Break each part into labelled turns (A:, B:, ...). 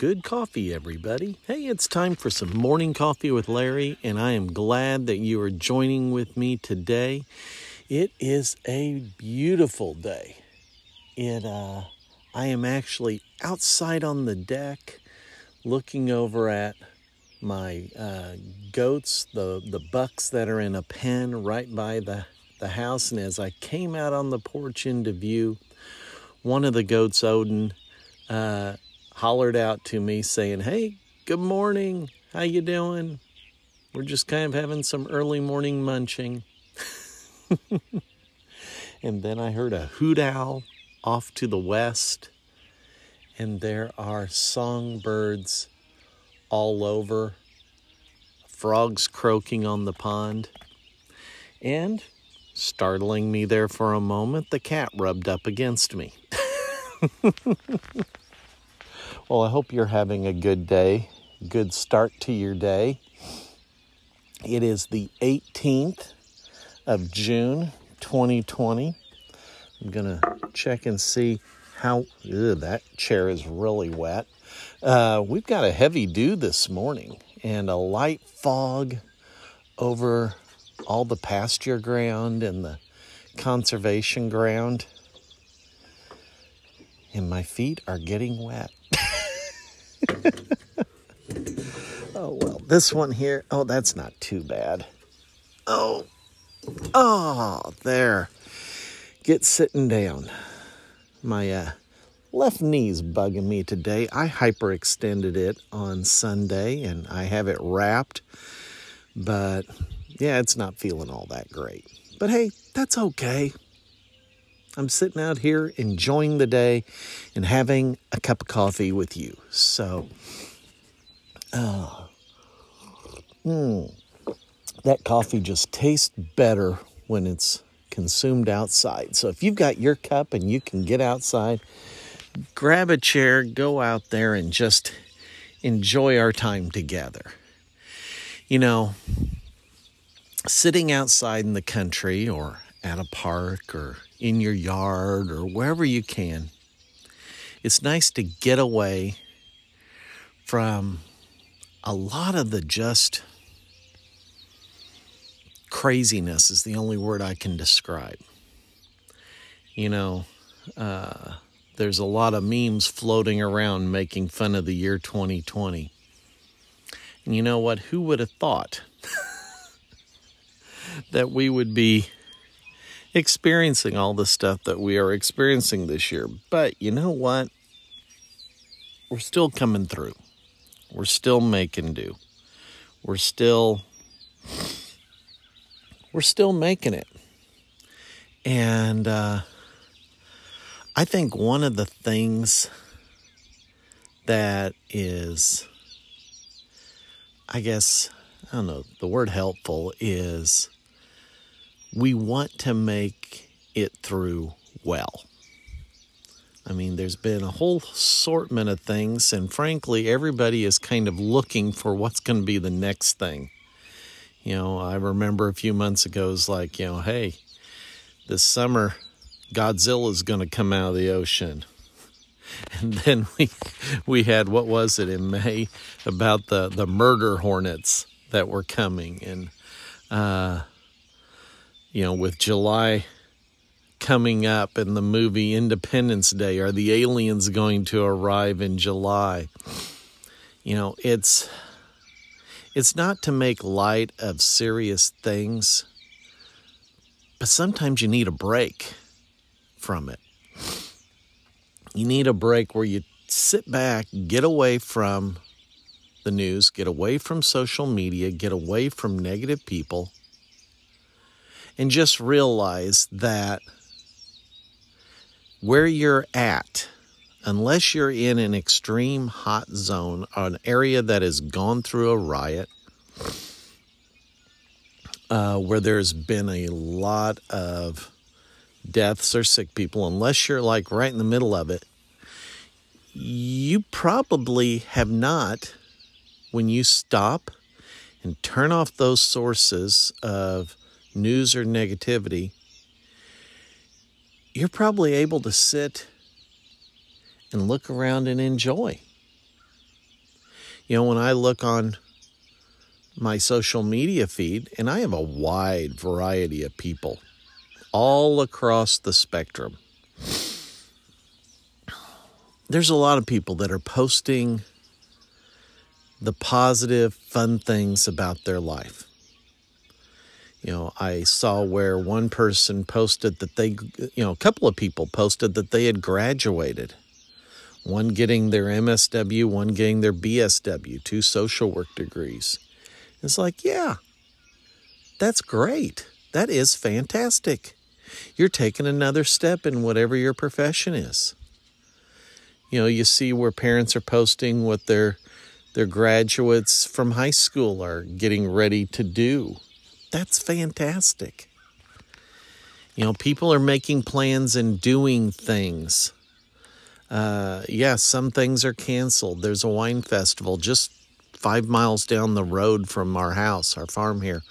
A: good coffee, everybody. Hey, it's time for some morning coffee with Larry, and I am glad that you are joining with me today. It is a beautiful day. It, uh, I am actually outside on the deck looking over at my uh, goats, the, the bucks that are in a pen right by the, the house. And as I came out on the porch into view, one of the goats, Odin, uh, hollered out to me saying, "Hey, good morning. How you doing? We're just kind of having some early morning munching." and then I heard a hoot owl off to the west, and there are songbirds all over, frogs croaking on the pond, and startling me there for a moment, the cat rubbed up against me. well, I hope you're having a good day, good start to your day. It is the 18th of June 2020. I'm going to check and see how ugh, that chair is really wet. Uh, we've got a heavy dew this morning and a light fog over all the pasture ground and the conservation ground and my feet are getting wet. oh, well, this one here, oh, that's not too bad. Oh, oh, there. Get sitting down. My uh, left knee's bugging me today. I hyperextended it on Sunday and I have it wrapped, but yeah, it's not feeling all that great. But hey, that's okay. I'm sitting out here enjoying the day and having a cup of coffee with you. So, uh, mm, that coffee just tastes better when it's consumed outside. So, if you've got your cup and you can get outside, grab a chair, go out there, and just enjoy our time together. You know, sitting outside in the country or at a park or in your yard or wherever you can. It's nice to get away from a lot of the just craziness, is the only word I can describe. You know, uh, there's a lot of memes floating around making fun of the year 2020. And you know what? Who would have thought that we would be experiencing all the stuff that we are experiencing this year. But you know what? We're still coming through. We're still making do. We're still we're still making it. And uh, I think one of the things that is, I guess, I don't know, the word helpful is we want to make it through well. I mean, there's been a whole assortment of things, and frankly, everybody is kind of looking for what's going to be the next thing. You know, I remember a few months ago, it was like, you know, hey, this summer, Godzilla is going to come out of the ocean. And then we we had what was it in May about the the murder hornets that were coming, and uh, you know, with July coming up and the movie Independence Day, are the aliens going to arrive in July? You know, it's it's not to make light of serious things, but sometimes you need a break from it. You need a break where you sit back, get away from the news, get away from social media, get away from negative people, and just realize that where you're at, unless you're in an extreme hot zone, an area that has gone through a riot, uh, where there's been a lot of deaths or sick people, unless you're like right in the middle of it, you probably have not, when you stop and turn off those sources of news or negativity, you're probably able to sit and look around and enjoy You know, when I look on my social media feed, and I have a wide variety of people all across the spectrum. There's a lot of people that are posting the positive, fun things about their life. You know, I saw where one person posted that they, you know, a couple of people posted that they had graduated. One getting their MSW, one getting their BSW, two social work degrees. It's like, yeah, that's great. That is fantastic. You're taking another step in whatever your profession is. You know, you see where parents are posting what their their graduates from high school are getting ready to do. That's fantastic. You know, people are making plans and doing things. Uh, yes, yeah, some things are canceled. There's a wine festival just five miles down the road from our house, our farm here.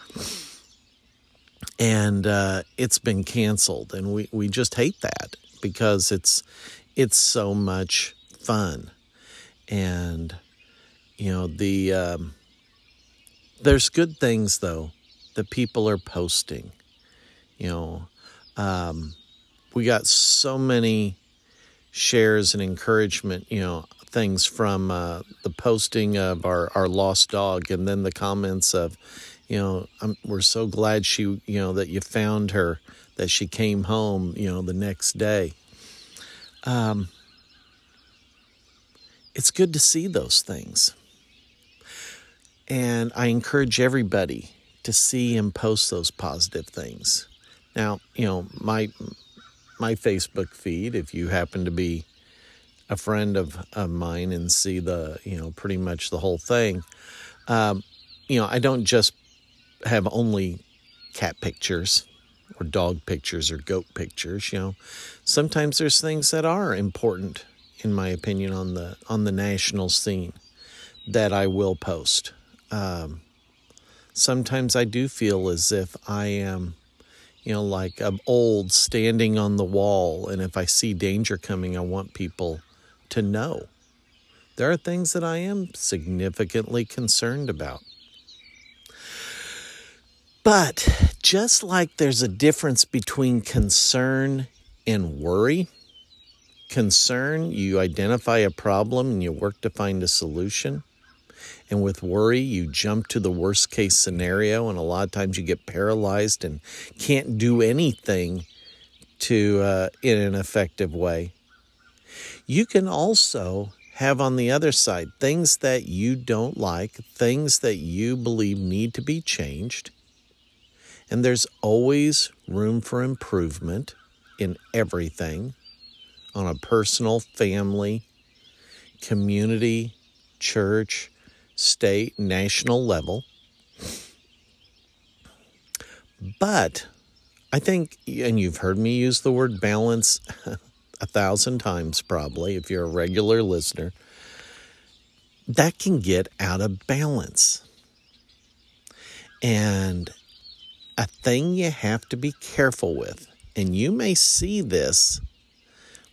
A: And uh, it's been canceled, and we, we just hate that because it's it's so much fun, and you know the um, there's good things though that people are posting. You know, um, we got so many shares and encouragement. You know, things from uh, the posting of our, our lost dog and then the comments of, you know, I'm, we're so glad she, you know, that you found her, that she came home, you know, the next day. Um, it's good to see those things. And I encourage everybody to see and post those positive things. Now, you know, my my Facebook feed, if you happen to be a friend of, of mine and see the, you know, pretty much the whole thing, um, you know, I don't just have only cat pictures or dog pictures or goat pictures, you know. Sometimes there's things that are important in my opinion on the on the national scene that I will post. Um, sometimes I do feel as if I am, you know, like I'm old standing on the wall, and if I see danger coming, I want people to know. There are things that I am significantly concerned about. But just like there's a difference between concern and worry, concern, you identify a problem and you work to find a solution. And with worry, you jump to the worst case scenario, and a lot of times you get paralyzed and can't do anything to uh, in an effective way. You can also have on the other side things that you don't like, things that you believe need to be changed. And there's always room for improvement in everything on a personal, family, community, church, state, national level. But I think, and you've heard me use the word balance a thousand times probably if you're a regular listener, that can get out of balance. And a thing you have to be careful with, and you may see this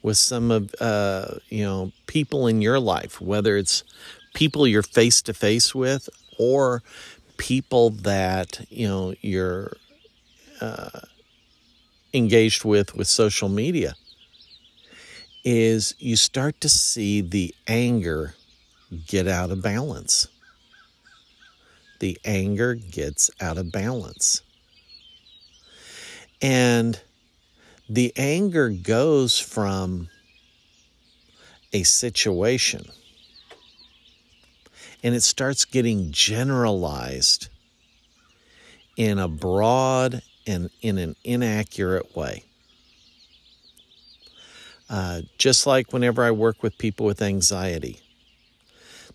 A: with some of uh, you know people in your life, whether it's people you're face to face with or people that you know you're uh, engaged with with social media is you start to see the anger get out of balance. The anger gets out of balance. And the anger goes from a situation and it starts getting generalized in a broad and in an inaccurate way. Uh, just like whenever I work with people with anxiety,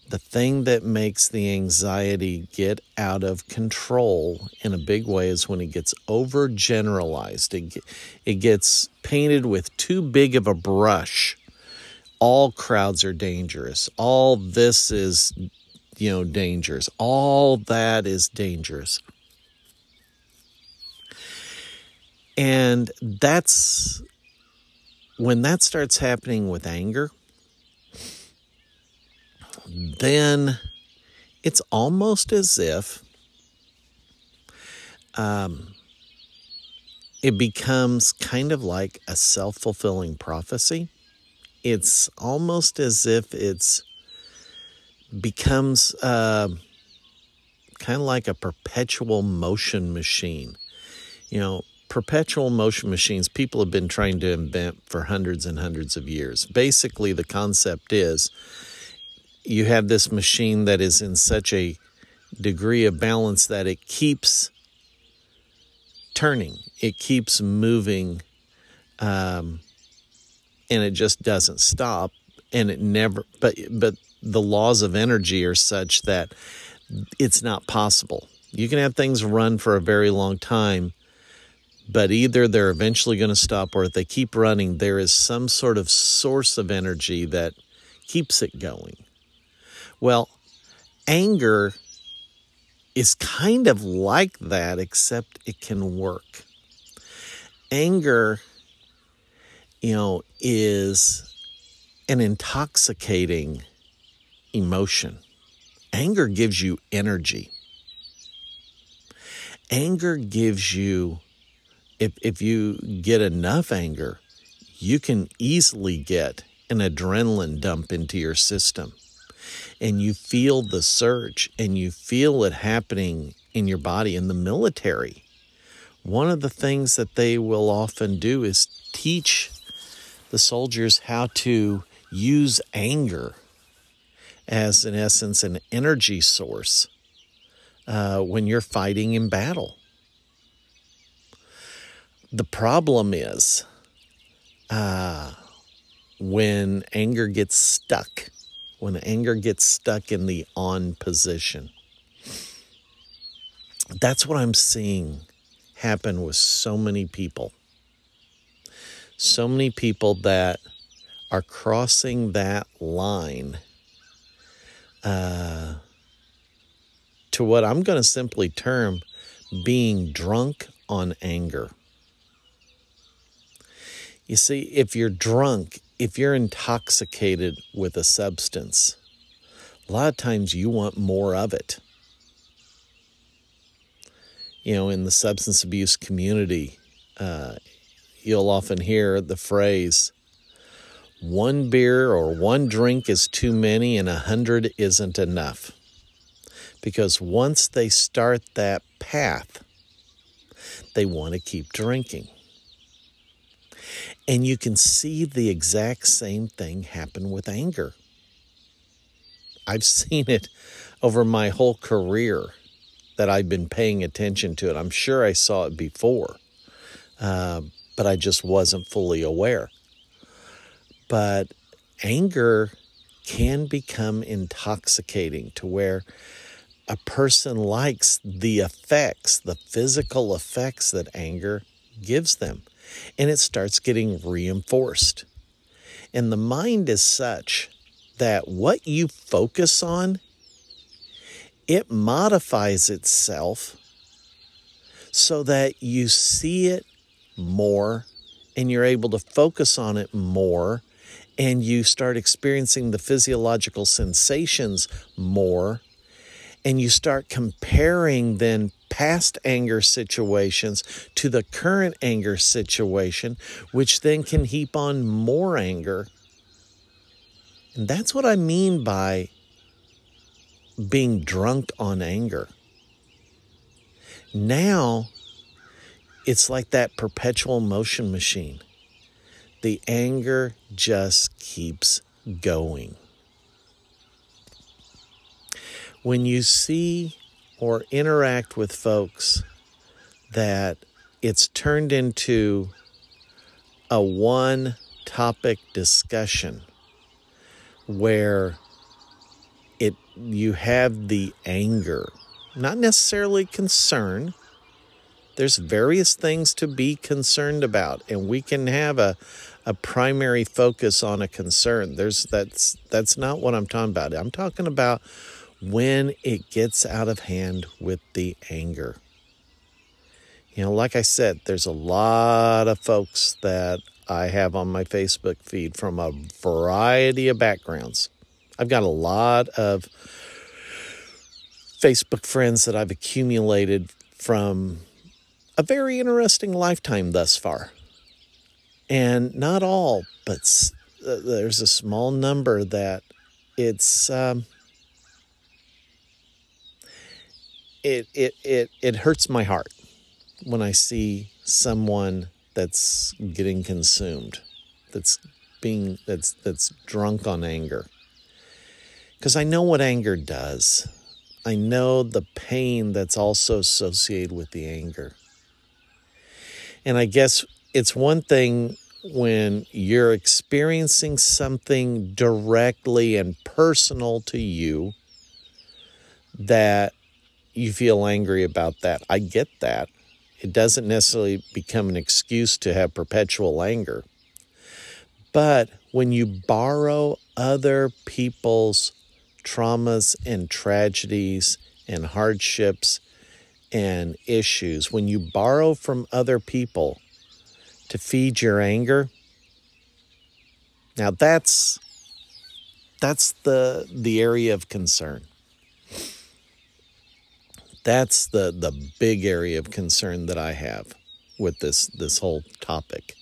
A: the thing that makes the anxiety get out of control in a big way is when it gets overgeneralized. It, it gets painted with too big of a brush. All crowds are dangerous. All this is, you know, dangerous. All that is dangerous. And that's when that starts happening with anger, then it's almost as if um, it becomes kind of like a self fulfilling prophecy. It's almost as if it's becomes uh, kind of like a perpetual motion machine. You know, perpetual motion machines people have been trying to invent for hundreds and hundreds of years. Basically, the concept is you have this machine that is in such a degree of balance that it keeps turning, it keeps moving, um, and it just doesn't stop. And it never, but but the laws of energy are such that it's not possible. You can have things run for a very long time, but either they're eventually going to stop or if they keep running, there is some sort of source of energy that keeps it going. Well, anger is kind of like that, except it can work. Anger, you know, is an intoxicating emotion. Anger gives you energy. Anger gives you, if, if you get enough anger, you can easily get an adrenaline dump into your system and you feel the surge and you feel it happening in your body in the military. One of the things that they will often do is teach the soldiers how to use anger as, in essence, an energy source uh, when you're fighting in battle. The problem is uh, when anger gets stuck when anger gets stuck in the on position. That's what I'm seeing happen with so many people. So many people that are crossing that line uh, to what I'm going to simply term being drunk on anger. You see, if you're drunk if you're intoxicated with a substance, a lot of times you want more of it. You know, in the substance abuse community, uh, you'll often hear the phrase, one beer or one drink is too many and a hundred isn't enough. Because once they start that path, they want to keep drinking. And you can see the exact same thing happen with anger. I've seen it over my whole career that I've been paying attention to it. I'm sure I saw it before, uh, but I just wasn't fully aware. But anger can become intoxicating to where a person likes the effects, the physical effects that anger gives them and it starts getting reinforced. And the mind is such that what you focus on, it modifies itself so that you see it more and you're able to focus on it more and you start experiencing the physiological sensations more and you start comparing then past anger situations to the current anger situation, which then can heap on more anger. And that's what I mean by being drunk on anger. Now, it's like that perpetual motion machine. The anger just keeps going. When you see or interact with folks that it's turned into a one topic discussion where it you have the anger not necessarily concern there's various things to be concerned about and we can have a a primary focus on a concern there's that's that's not what I'm talking about I'm talking about when it gets out of hand with the anger. You know, like I said, there's a lot of folks that I have on my Facebook feed from a variety of backgrounds. I've got a lot of Facebook friends that I've accumulated from a very interesting lifetime thus far. And not all, but uh, there's a small number that it's um, it, it it it hurts my heart when I see someone that's getting consumed, that's being that's that's drunk on anger. Because I know what anger does. I know the pain that's also associated with the anger. And I guess it's one thing when you're experiencing something directly and personal to you that you feel angry about that. I get that. It doesn't necessarily become an excuse to have perpetual anger. But when you borrow other people's traumas and tragedies and hardships and issues, when you borrow from other people to feed your anger, now that's that's the the area of concern. That's the the big area of concern that I have with this this whole topic.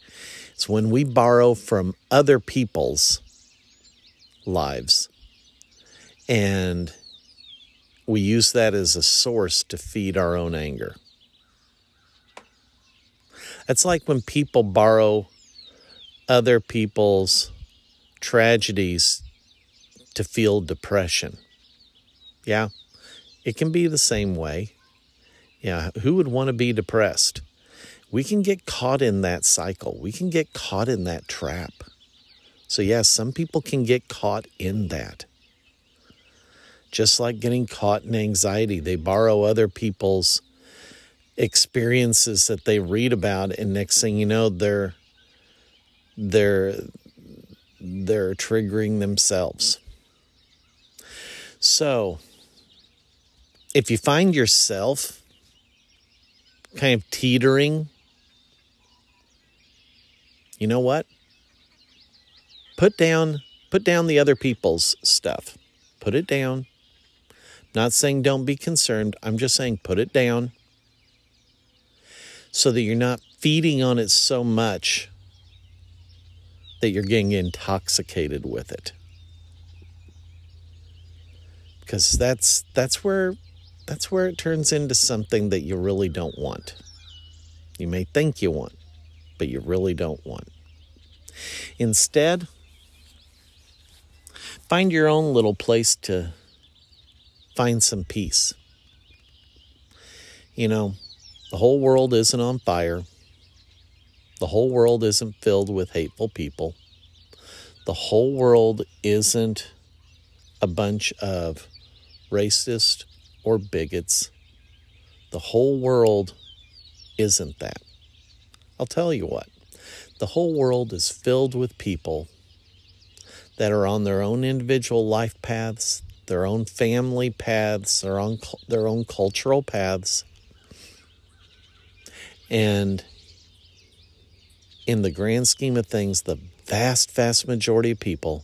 A: It's when we borrow from other people's lives and we use that as a source to feed our own anger. It's like when people borrow other people's tragedies to feel depression. Yeah, it can be the same way. Yeah, who would want to be depressed? We can get caught in that cycle. We can get caught in that trap. So, yes, some people can get caught in that. Just like getting caught in anxiety, they borrow other people's experiences that they read about, and next thing you know, they're they're they're triggering themselves. So, if you find yourself kind of teetering, you know what? Put down put down the other people's stuff. Put it down. Not saying don't be concerned. I'm just saying put it down so that you're not feeding on it so much that you're getting intoxicated with it. Because that's that's where that's where it turns into something that you really don't want. You may think you want, but you really don't want. Instead, find your own little place to find some peace. You know, the whole world isn't on fire. The whole world isn't filled with hateful people. The whole world isn't a bunch of racist or bigots. The whole world isn't that. I'll tell you what, the whole world is filled with people that are on their own individual life paths, their own family paths, their own, their own cultural paths. And in the grand scheme of things, the vast, vast majority of people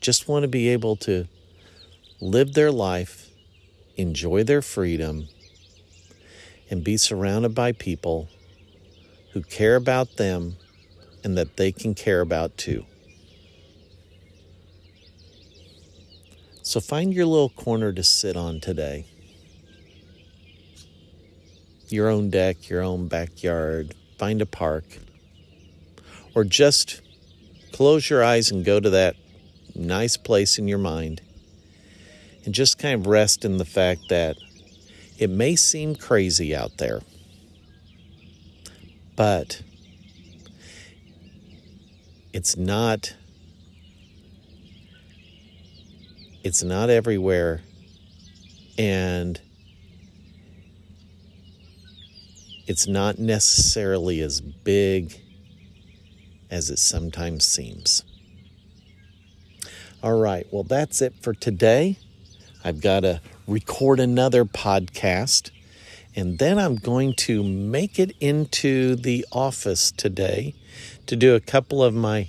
A: just want to be able to live their life, enjoy their freedom, and be surrounded by people who care about them and that they can care about too. So find your little corner to sit on today. Your own deck, your own backyard, find a park, or just close your eyes and go to that nice place in your mind and just kind of rest in the fact that it may seem crazy out there, but it's not it's not everywhere. And it's not necessarily as big as it sometimes seems. All right, well, that's it for today. I've got to record another podcast, and then I'm going to make it into the office today to do a couple of my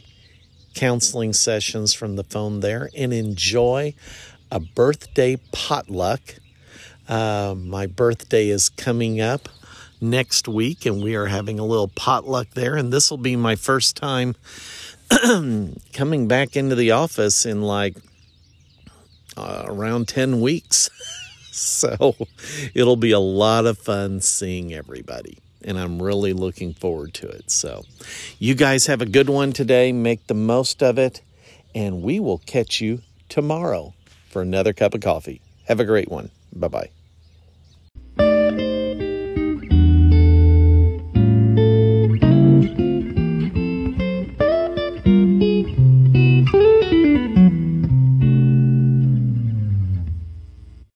A: counseling sessions from the phone there and enjoy a birthday potluck. Uh, my birthday is coming up next week, and we are having a little potluck there. And this will be my first time coming back into the office in like uh, around 10 weeks. so it'll be a lot of fun seeing everybody. And I'm really looking forward to it. So, you guys have a good one today. Make the most of it. And we will catch you tomorrow for another cup of coffee. Have a great one. Bye bye.